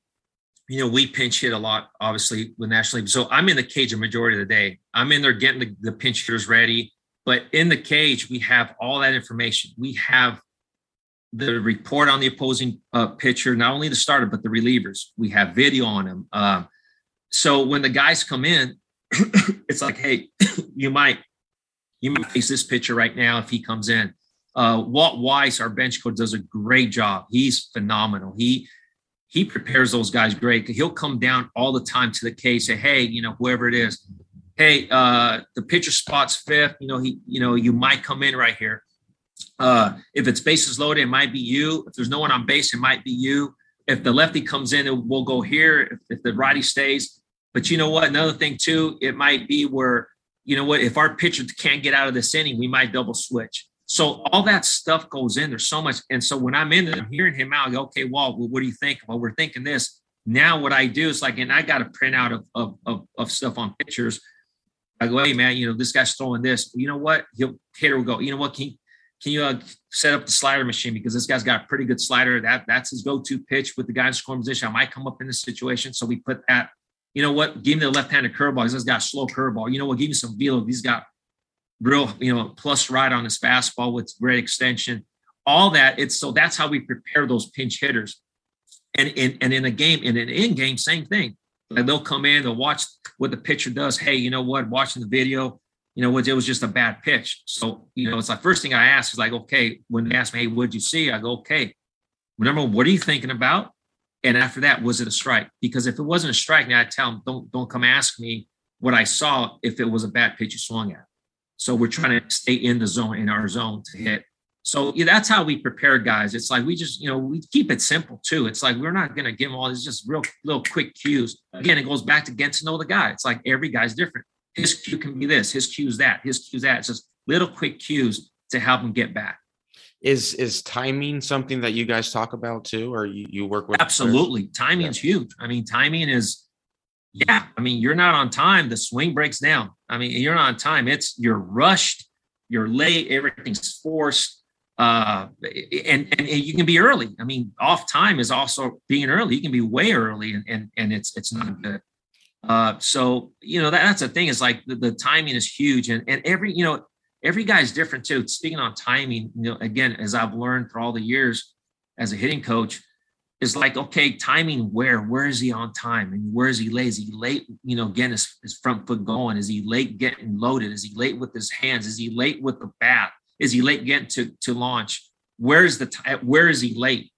you know, we pinch hit a lot, obviously, with National League. So I'm in the cage a majority of the day. I'm in there getting the, the pinch hitters ready. But in the cage, we have all that information. We have the report on the opposing uh, pitcher, not only the starter, but the relievers. We have video on them. Uh, so when the guys come in, it's like, hey, you might you might face this pitcher right now if he comes in. Uh, Walt Weiss, our bench coach, does a great job. He's phenomenal. He he prepares those guys great. He'll come down all the time to the case, say, hey, you know, whoever it is, hey, uh, the pitcher spot's fifth. You know, he, you know, you might come in right here. Uh, if it's bases loaded, it might be you. If there's no one on base, it might be you. If the lefty comes in, it will go here. If, if the righty stays, but you know what? Another thing too, it might be where you know what? If our pitcher can't get out of this inning, we might double switch. So all that stuff goes in. There's so much. And so when I'm in there, I'm hearing him out, okay, Walt, well, what do you think? Well, we're thinking this. Now what I do is like, and I got a printout of, of, of, of stuff on pictures. I go, hey man, you know, this guy's throwing this. You know what? He'll hitter will go, you know what? Can, can you uh, set up the slider machine? Because this guy's got a pretty good slider. That that's his go-to pitch with the guy in scoring position. I might come up in this situation. So we put that, you know what? Give me the left-handed curveball. He's got a slow curveball. You know what? Give me some velo. He's got real, you know, plus right on his fastball with great extension. All that. It's so that's how we prepare those pinch hitters. And in and in a game, in an in-game, same thing. Like they'll come in, they'll watch what the pitcher does. Hey, you know what? Watching the video, you know? It was just a bad pitch. So, you know, it's like first thing I ask is like, okay, when they ask me, hey, what did you see? I go, okay. Remember, what are you thinking about? And after that, was it a strike? Because if it wasn't a strike, now I tell them, don't don't come ask me what I saw if it was a bad pitch you swung at. So we're trying to stay in the zone, in our zone to hit. So yeah, that's how we prepare guys. It's like we just, you know, we keep it simple too. It's like we're not going to give them all these just real little quick cues. Again, it goes back to getting to know the guy. It's like every guy's different. His cue can be this, his cue's that, his cue's that. It's just little quick cues to help him get back. Is is timing something that you guys talk about too, or you, you work with? Absolutely, timing is huge. I mean, timing is yeah, I mean, you're not on time, the swing breaks down. I mean, you're not on time. It's you're rushed, you're late, everything's forced. Uh, and, and you can be early. I mean, off time is also being early. You can be way early, and and, and it's it's not good. Uh, so you know that, that's the thing is like the, the timing is huge, and and every you know every guy's different too. Speaking on timing, you know, again, as I've learned through all the years as a hitting coach, is like, okay, timing where? Where is he on time? And where is he late? Is he late, you know, getting his, his front foot going? Is he late getting loaded? Is he late with his hands? Is he late with the bat? Is he late getting to, to launch? Where's the time? Where is he late?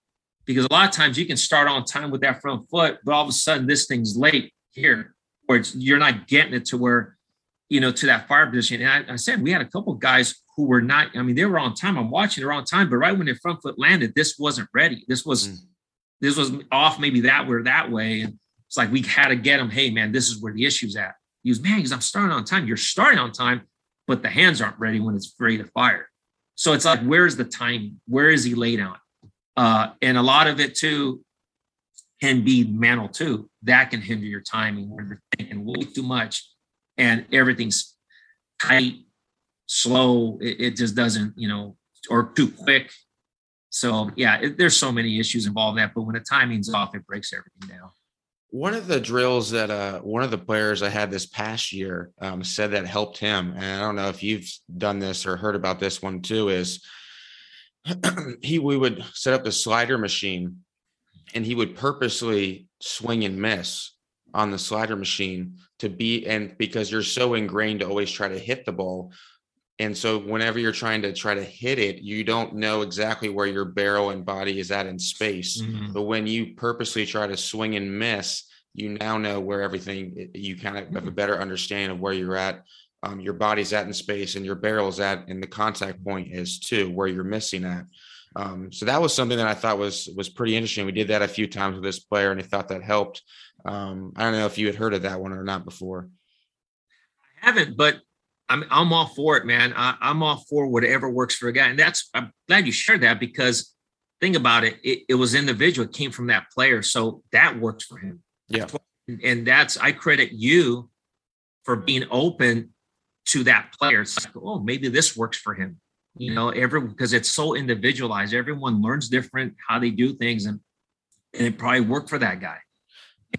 Because a lot of times you can start on time with that front foot, but all of a sudden this thing's late here, where you're not getting it to where, you know, to that fire position. And I, I said we had a couple guys who were not, I mean, they were on time. I'm watching, they're on time, but right when their front foot landed, this wasn't ready. This was mm this was off maybe that way or that way. And it's like we had to get him, hey man, this is where the issue's at. He goes, man, because I'm starting on time. You're starting on time, but the hands aren't ready when it's ready to fire. So it's like, where's the timing? Where is he laid on? Uh, and a lot of it too can be mental too. That can hinder your timing where you're thinking way too much and everything's tight, slow. It, it just doesn't, you know, or too quick. So yeah, it, there's so many issues involved in that, but when the timing's off, it breaks everything down. One of the drills that uh, one of the players I had this past year um, said that helped him, and I don't know if you've done this or heard about this one too. Is he we would set up the slider machine, and he would purposely swing and miss on the slider machine to be and because you're so ingrained to always try to hit the ball And so whenever you're trying to try to hit it, you don't know exactly where your barrel and body is at in space. Mm-hmm. But when you purposely try to swing and miss, you now know where everything you kind of have a mm-hmm. better understanding of where you're at um, your body's at in space and your barrel's at and the contact point is too where you're missing at um, so that was something that i thought was was pretty interesting we did that a few times with this player and i thought that helped um, i don't know if you had heard of that one or not before i haven't but i'm, I'm all for it man I, i'm all for whatever works for a guy and that's i'm glad you shared that because think about it it, it was individual it came from that player so that works for him yeah and that's i credit you for being open to that player. It's like, oh, maybe this works for him. You know, every because it's so individualized. Everyone learns different how they do things, and and it probably worked for that guy.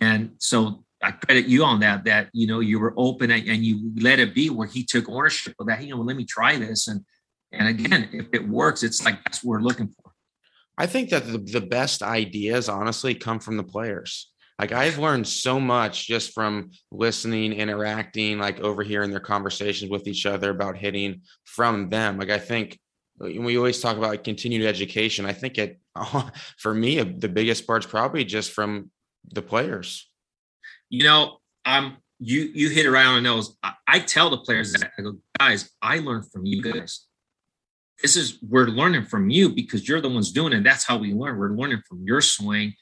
And so I credit you on that. That you know you were open and, you let it be where he took ownership of that. You know, let me try this, and and again, if it works, it's like that's what we're looking for. I think that the, the best ideas honestly come from the players. Like I've learned so much just from listening, interacting, like overhearing their conversations with each other about hitting from them. Like I think uh, we always talk about like continued education. I think it for me the biggest part's probably just from the players. You know, um, you you hit it right on the nose. I, I tell the players that I go, guys, I learned from you guys. This is we're learning from you because you're the ones doing it. That's how we learn. We're learning from your swing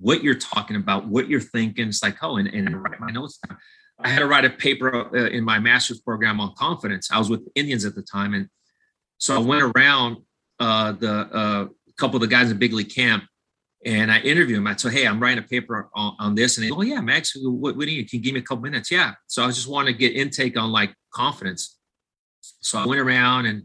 what you're talking about, what you're thinking. It's like, oh, and, and write my notes down. I had to write a paper uh, in my master's program on confidence. I was with the Indians at the time. And so I went around uh, the uh, couple of the guys in big league camp and I interviewed him. I said, Hey, I'm writing a paper on, on this. And they, oh yeah, Max, what, what do you, can you give me a couple minutes? Yeah. So I just want to get intake on like confidence. So I went around and,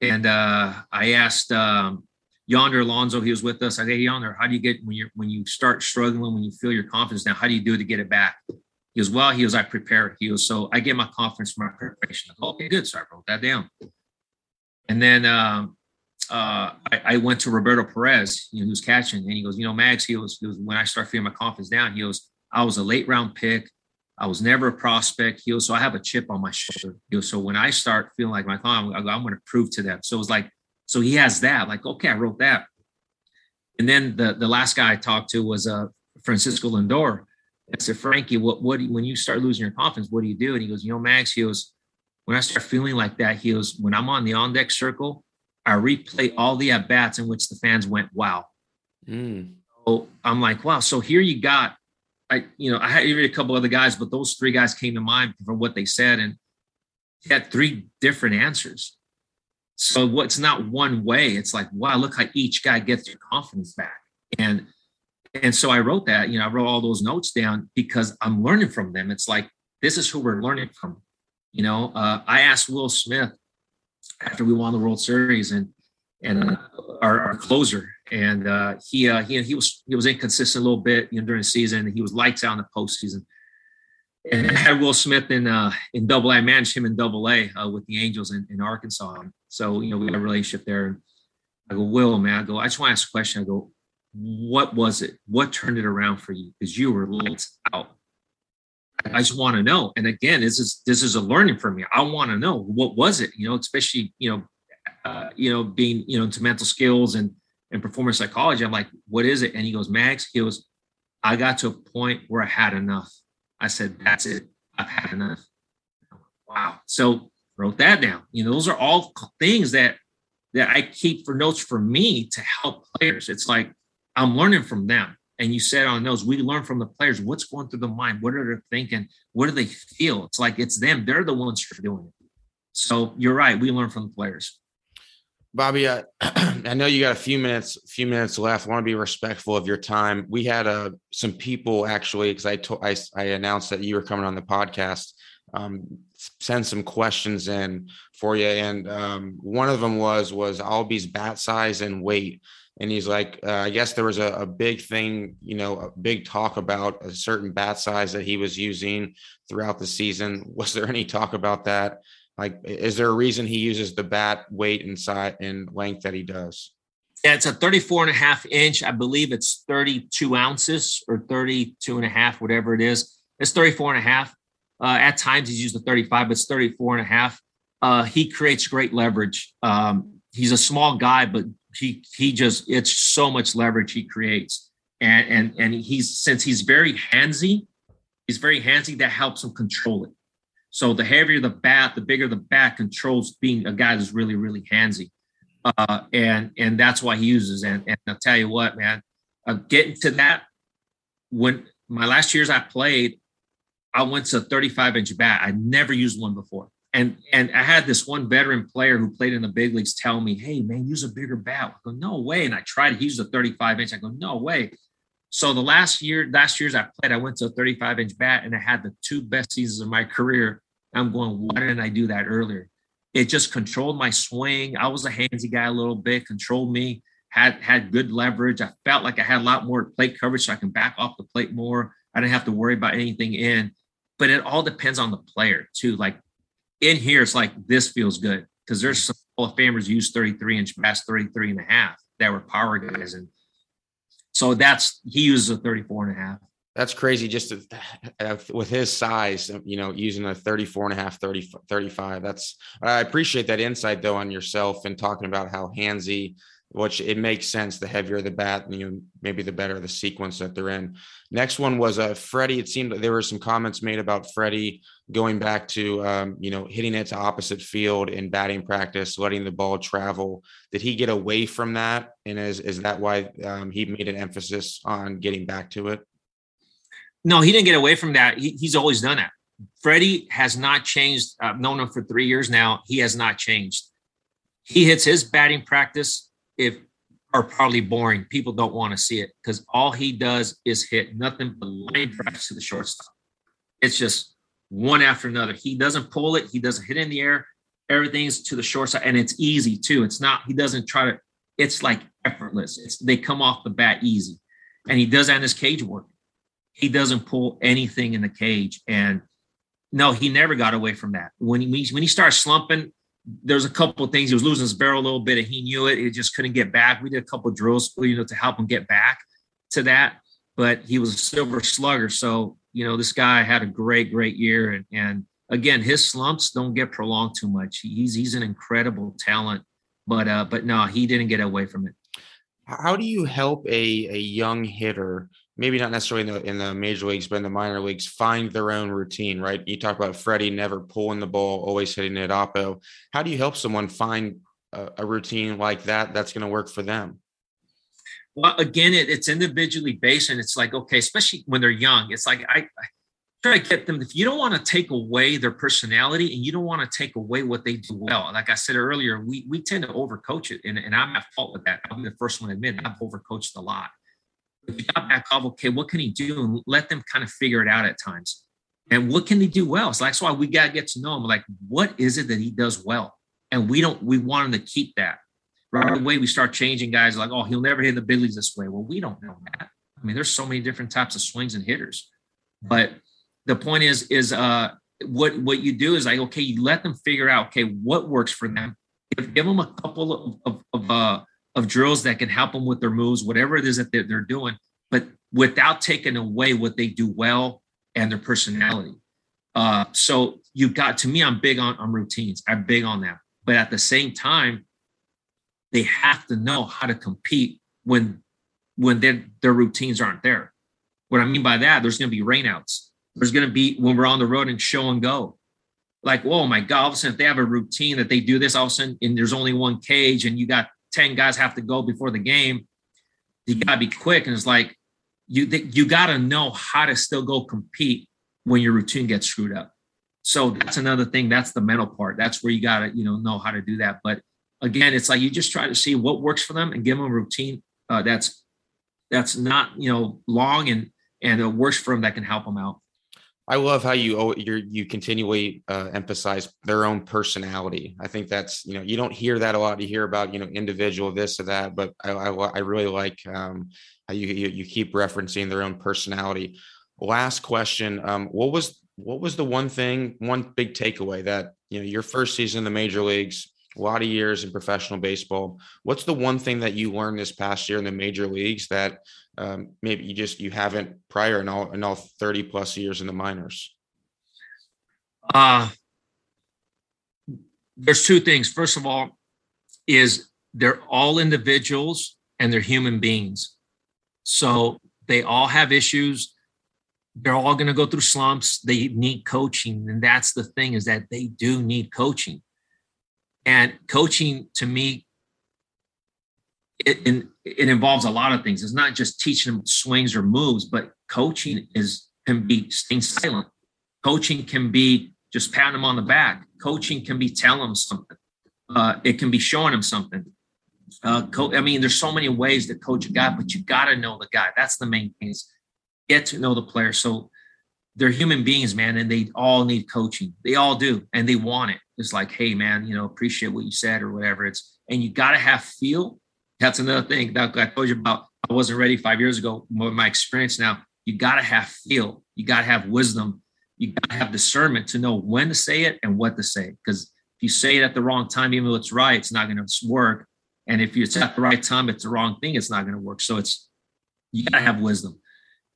and uh, I asked um, Yonder Alonso, he was with us. I said, hey, Yonder, how do you get when you when you start struggling, when you feel your confidence down, how do you do it to get it back? He goes, well, he was, I prepared. He goes, so I get my confidence from my preparation. Go, okay, good. So I wrote that down. And then um, uh, I, I, went to Roberto Perez, you know, who's catching, and he goes, you know, Max, he was, he was when I start feeling my confidence down, he goes, I was a late round pick. I was never a prospect. He goes, so I have a chip on my shoulder. He goes, so when I start feeling like my thumb, I'm, going to prove to them. So it was like so he has that. Like, okay, I wrote that. And then the the last guy I talked to was uh, Francisco Lindor. I said, Frankie, what what when you start losing your confidence, what do you do? And he goes, you know, Max, he goes, when I start feeling like that, he goes, when I'm on the on deck circle, I replay all the at bats in which the fans went, wow. Mm. So I'm like, wow. So here you got, I you know, I had a couple other guys, but those three guys came to mind from what they said, and had three different answers. So what's not one way. It's like, wow, look how each guy gets your confidence back. And and so I wrote that, you know, I wrote all those notes down because I'm learning from them. It's like this is who we're learning from. You know, uh, I asked Will Smith after we won the World Series and and uh, our, our, closer, and uh, he uh, he he was he was inconsistent a little bit you know, during the season. He was lights out in the postseason and I had Will Smith in uh, in Double A. I managed him in Double A uh, with the Angels in, in Arkansas. So you know we had a relationship there. I go, Will, man. I go. I just want to ask a question. I go, what was it? What turned it around for you? Because you were lights out. I just want to know. And again, this is this is a learning for me. I want to know what was it. You know, especially you know, uh, you know, being you know into mental skills and and performance psychology. I'm like, what is it? And he goes, Max. He goes, I got to a point where I had enough. I said, that's it. I've had enough. Wow. So wrote that down. You know, those are all things that that I keep for notes for me to help players. It's like I'm learning from them. And you said on those, we learn from the players. What's going through the mind? What are they thinking? What do they feel? It's like it's them. They're the ones who are doing it. So you're right. We learn from the players. Bobby, I, I know you got a few minutes, few minutes left. I want to be respectful of your time. We had uh, some people actually, because I, to- I I announced that you were coming on the podcast. Um, send some questions in for you, and um, one of them was was Albies bat size and weight, and he's like, uh, I guess there was a, a big thing, you know, a big talk about a certain bat size that he was using throughout the season. Was there any talk about that? Like, is there a reason he uses the bat weight and size and length that he does? Yeah, it's a 34 and a half inch. I believe it's 32 ounces or 32 and a half, whatever it is. It's 34 and a half. Uh, at times he's used a 35, but it's 34 and a half. uh, he creates great leverage. Um, he's a small guy, but he he just it's so much leverage he creates, and and and he's since he's very handsy, he's very handsy. That helps him control it. So the heavier the bat, the bigger the bat controls being a guy that's really really handsy, uh, and and that's why he uses. And and I'll tell you what, man, uh, getting to that when my last years I played, I went to a 35 inch bat. I never used one before. And and I had this one veteran player who played in the big leagues tell me, "Hey man, use a bigger bat." I go, "No way!" And I tried. He used a 35 inch. I go, "No way!" So the last year, last years I played, I went to a 35 inch bat, and I had the two best seasons of my career. I'm going, why didn't I do that earlier? It just controlled my swing. I was a handsy guy a little bit, controlled me, had had good leverage. I felt like I had a lot more plate coverage, so I can back off the plate more. I didn't have to worry about anything in. But it all depends on the player too. Like in here, it's like this feels good because there's some Hall of Famers use 33 inch bats, 33 and a half that were power guys. And so that's he uses a 34 and a half. That's crazy. Just to, uh, with his size, you know, using a 34 and a half, 30, 35. That's, I appreciate that insight though on yourself and talking about how handsy which it makes sense. The heavier the bat, you know, maybe the better the sequence that they're in. Next one was uh, Freddie. It seemed there were some comments made about Freddie going back to, um, you know, hitting it to opposite field in batting practice, letting the ball travel. Did he get away from that? And is, is that why um, he made an emphasis on getting back to it? No, he didn't get away from that. He, he's always done that. Freddie has not changed. I've known him for three years now. He has not changed. He hits his batting practice if are probably boring. People don't want to see it because all he does is hit nothing but line drives to the shortstop. It's just one after another. He doesn't pull it. He doesn't hit in the air. Everything's to the shortstop, and it's easy too. It's not. He doesn't try to. It's like effortless. It's they come off the bat easy, and he does that in his cage work. He doesn't pull anything in the cage, and no, he never got away from that. When he when he starts slumping, there's a couple of things he was losing his barrel a little bit and he knew it. He just couldn't get back. We did a couple of drills, you know, to help him get back to that. But he was a silver slugger. So, you know, this guy had a great, great year. And, and again, his slumps don't get prolonged too much. He's he's an incredible talent. But uh, but no, he didn't get away from it. How do you help a, a young hitter maybe not necessarily in the in the major leagues, but in the minor leagues, find their own routine, right? You talk about Freddie never pulling the ball, always hitting it oppo. How do you help someone find a, a routine like that that's going to work for them? Well, again, it, it's individually based, and it's like okay, especially when they're young. It's like I, I try to get them. If you don't want to take away their personality, and you don't want to take away what they do well, like I said earlier, we we tend to overcoach it, and, and I'm at fault with that. Be the first one to admit I've overcoached a lot you got back off, okay, what can he do? And let them kind of figure it out at times. And what can he do well? So that's why we got to get to know him. Like, what is it that he does well? And we don't, we want him to keep that. Right away, we start changing guys like, oh, he'll never hit the big leagues this way. Well, we don't know that. I mean, there's so many different types of swings and hitters. But the point is, is uh what what you do is like, okay, you let them figure out, okay, what works for them. Give, give them a couple of, of, of uh of drills that can help them with their moves, whatever it is that they're, they're doing, but without taking away what they do well and their personality. Uh, so you got to me, I'm big on, on routines. I'm big on that. But at the same time, they have to know how to compete when when their their routines aren't there. What I mean by that, there's going to be rainouts. There's going to be when we're on the road and show and go. Like, oh my God, all of a sudden, if they have a routine that they do this, all of a sudden, and there's only one cage, and you got 10 guys have to go before the game. You got to be quick. And it's like, you, you got to know how to still go compete when your routine gets screwed up. So that's another thing. That's the mental part. That's where you got to, you know, know how to do that. But again, it's like you just try to see what works for them and give them a routine uh, that's that's not, you know, long and and it works for them that can help them out. I love how you you you continually uh, emphasize their own personality. I think that's you know you don't hear that a lot. You hear about you know individual this or that, but I I, I really like um, how you, you, you keep referencing their own personality. Last question: um, What was what was the one thing, one big takeaway that you know your first season in the major leagues, a lot of years in professional baseball. What's the one thing that you learned this past year in the major leagues that um, maybe you just you haven't prior in all in all 30 plus years in the minors uh there's two things. First of all, is they're all individuals and they're human beings. So they all have issues. They're all going to go through slumps. They need coaching. And that's the thing is that they do need coaching. And coaching to me, it, it involves a lot of things. It's not just teaching them swings or moves, but coaching is can be staying silent. Coaching can be just patting them on the back. Coaching can be telling them something. Uh, it can be showing them something. Uh, co- I mean, there's so many ways to coach a guy, but you got to know the guy. That's the main thing. Is get to know the player. So they're human beings, man, and they all need coaching. They all do, and they want it. It's like, hey, man, you know, appreciate what you said or whatever. It's and you got to have feel. That's another thing that I told you about. I wasn't ready five years ago. My experience now, you got to have feel. You got to have wisdom. You got to have discernment to know when to say it and what to say. Because if you say it at the wrong time, even though it's right, it's not going to work. And if it's at the right time, it's the wrong thing, it's not going to work. So it's you got to have wisdom.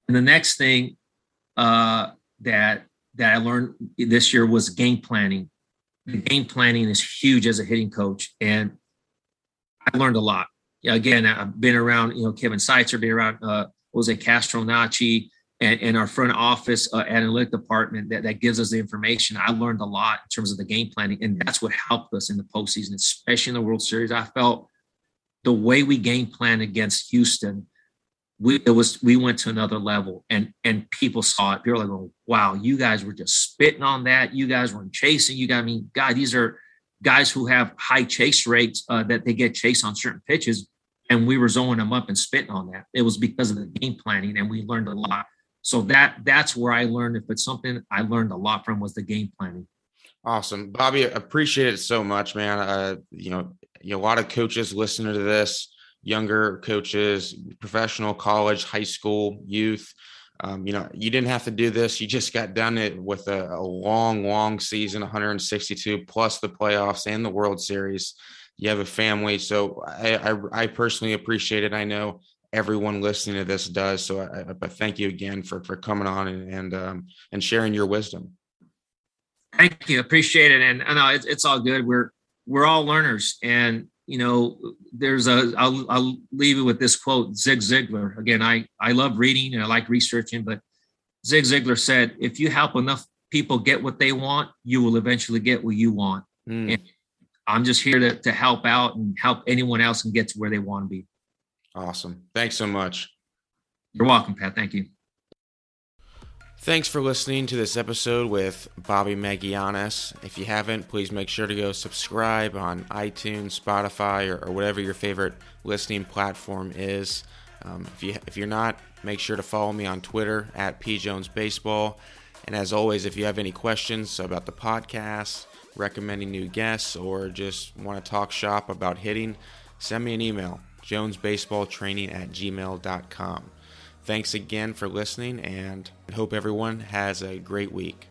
And the next thing uh, that that I learned this year was game planning. The game planning is huge as a hitting coach, and I learned a lot. Again, I've been around, you know, Kevin Seitzer, been around uh, Jose Castro Nachi, and, and our front office uh, analytic department that, that gives us the information. I learned a lot in terms of the game planning, and that's what helped us in the postseason, especially in the World Series. I felt the way we game plan against Houston, we it was we went to another level, and and people saw it. People were like, oh, "Wow, you guys were just spitting on that. You guys weren't chasing. You got I mean, God, these are guys who have high chase rates uh, that they get chased on certain pitches." And we were zoning them up and spitting on that. It was because of the game planning, and we learned a lot. So that that's where I learned. If it's something I learned a lot from was the game planning. Awesome, Bobby. Appreciate it so much, man. Uh, you know, a lot of coaches listening to this, younger coaches, professional, college, high school, youth. Um, you know, you didn't have to do this. You just got done it with a, a, long, long season, 162 plus the playoffs and the World Series. You have a family, so I, I, I personally appreciate it. I know everyone listening to this does. So, I, but thank you again for for coming on and and um, and sharing your wisdom. Thank you, appreciate it. And I know it's, it's all good. We're we're all learners and you know there's a I'll, I'll leave it with this quote zig ziglar again i i love reading and i like researching but zig ziglar said if you help enough people get what they want you will eventually get what you want mm. and i'm just here to, to help out and help anyone else and get to where they want to be awesome thanks so much you're welcome pat thank you Thanks for listening to this episode with Bobby Magallanes. If you haven't, please make sure to go subscribe on iTunes, Spotify, or, or whatever your favorite listening platform is. Um, if you if you're not, make sure to follow me on Twitter at pjonesbaseball. And as always, if you have any questions about the podcast, recommending new guests, or just want to talk shop about hitting, send me an email, jonesbaseballtraining at gmail.com. Thanks again for listening and hope everyone has a great week.